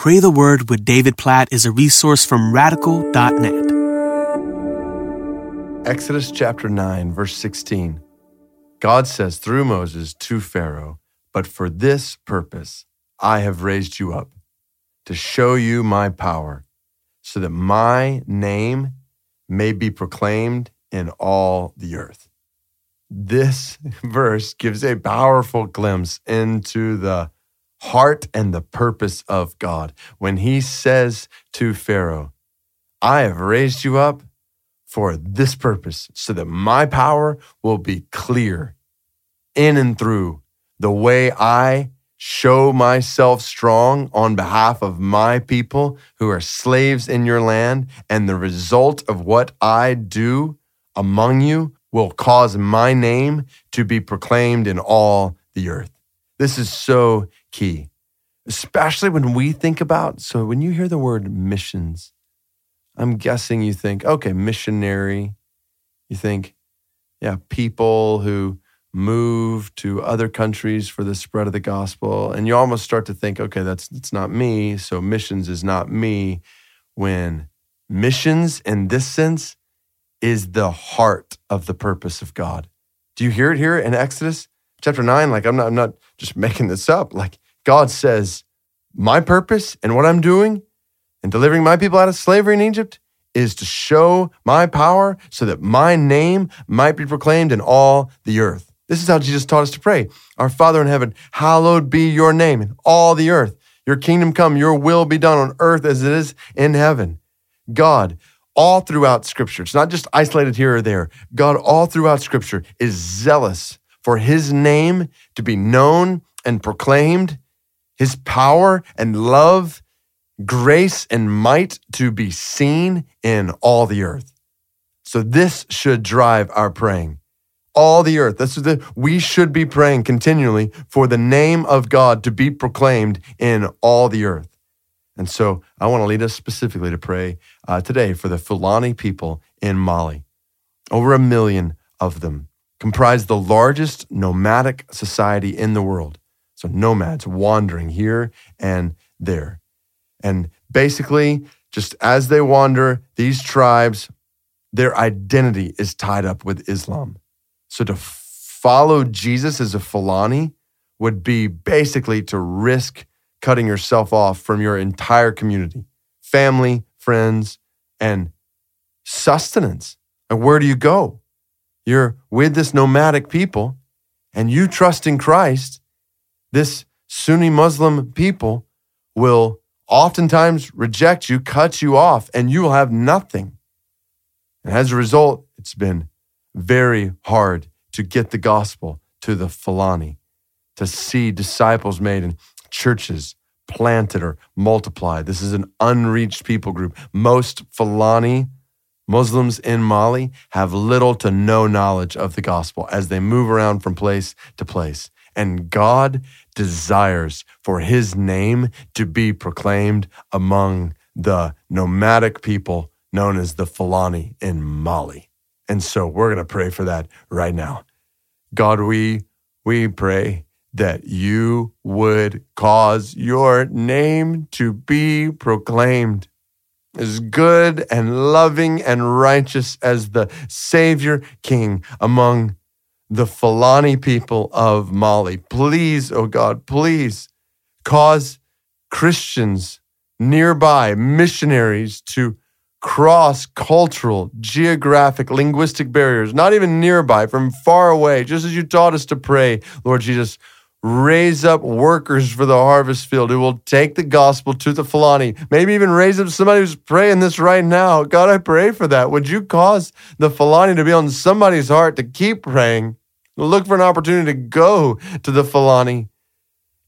Pray the Word with David Platt is a resource from radical.net. Exodus chapter 9, verse 16. God says through Moses to Pharaoh, But for this purpose I have raised you up, to show you my power, so that my name may be proclaimed in all the earth. This verse gives a powerful glimpse into the heart and the purpose of God. When he says to Pharaoh, I have raised you up for this purpose, so that my power will be clear in and through the way I show myself strong on behalf of my people who are slaves in your land, and the result of what I do among you will cause my name to be proclaimed in all the earth. This is so key, especially when we think about. So, when you hear the word missions, I'm guessing you think, okay, missionary. You think, yeah, people who move to other countries for the spread of the gospel. And you almost start to think, okay, that's, that's not me. So missions is not me. When missions in this sense is the heart of the purpose of God. Do you hear it here in Exodus? Chapter 9 like i'm not i'm not just making this up. Like god says my purpose and what i'm doing and delivering my people out of slavery in egypt is to show my power so that my name might be proclaimed in all the earth. This is how jesus taught us to pray. Our father in heaven hallowed be your name in all the earth. Your kingdom come your will be done on earth as it is in heaven. God all throughout scripture it's not just isolated here or there. God all throughout scripture is zealous for his name to be known and proclaimed, his power and love, grace and might to be seen in all the earth. So this should drive our praying. All the earth. This is the we should be praying continually for the name of God to be proclaimed in all the earth. And so I want to lead us specifically to pray uh, today for the Fulani people in Mali. Over a million of them comprise the largest nomadic society in the world. So, nomads wandering here and there. And basically, just as they wander, these tribes, their identity is tied up with Islam. So, to follow Jesus as a Fulani would be basically to risk cutting yourself off from your entire community, family, friends, and sustenance. And where do you go? You're with this nomadic people and you trust in Christ, this Sunni Muslim people will oftentimes reject you, cut you off, and you will have nothing. And as a result, it's been very hard to get the gospel to the Fulani, to see disciples made and churches planted or multiplied. This is an unreached people group. Most Fulani Muslims in Mali have little to no knowledge of the gospel as they move around from place to place. And God desires for his name to be proclaimed among the nomadic people known as the Fulani in Mali. And so we're going to pray for that right now. God, we, we pray that you would cause your name to be proclaimed as good and loving and righteous as the Savior King among the Fulani people of Mali. Please, oh God, please cause Christians nearby, missionaries to cross cultural, geographic, linguistic barriers, not even nearby, from far away, just as you taught us to pray, Lord Jesus raise up workers for the harvest field who will take the gospel to the Fulani. Maybe even raise up somebody who's praying this right now. God, I pray for that. Would you cause the Fulani to be on somebody's heart to keep praying? Look for an opportunity to go to the Fulani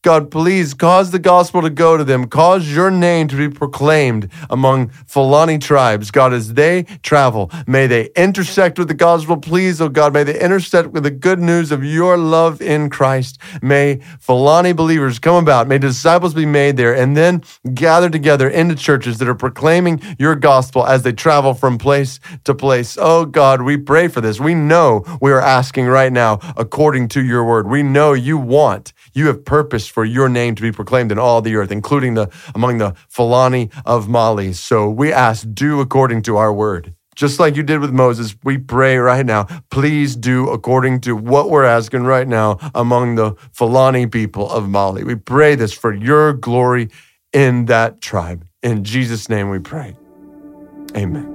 God, please cause the gospel to go to them. Cause your name to be proclaimed among Fulani tribes. God, as they travel, may they intersect with the gospel. Please, oh God, may they intersect with the good news of your love in Christ. May Fulani believers come about. May disciples be made there and then gather together into churches that are proclaiming your gospel as they travel from place to place. Oh God, we pray for this. We know we are asking right now according to your word. We know you want, you have purpose for your name to be proclaimed in all the earth, including the among the Fulani of Mali. So we ask, do according to our word. Just like you did with Moses, we pray right now, please do according to what we're asking right now among the Fulani people of Mali. We pray this for your glory in that tribe. In Jesus' name we pray. Amen.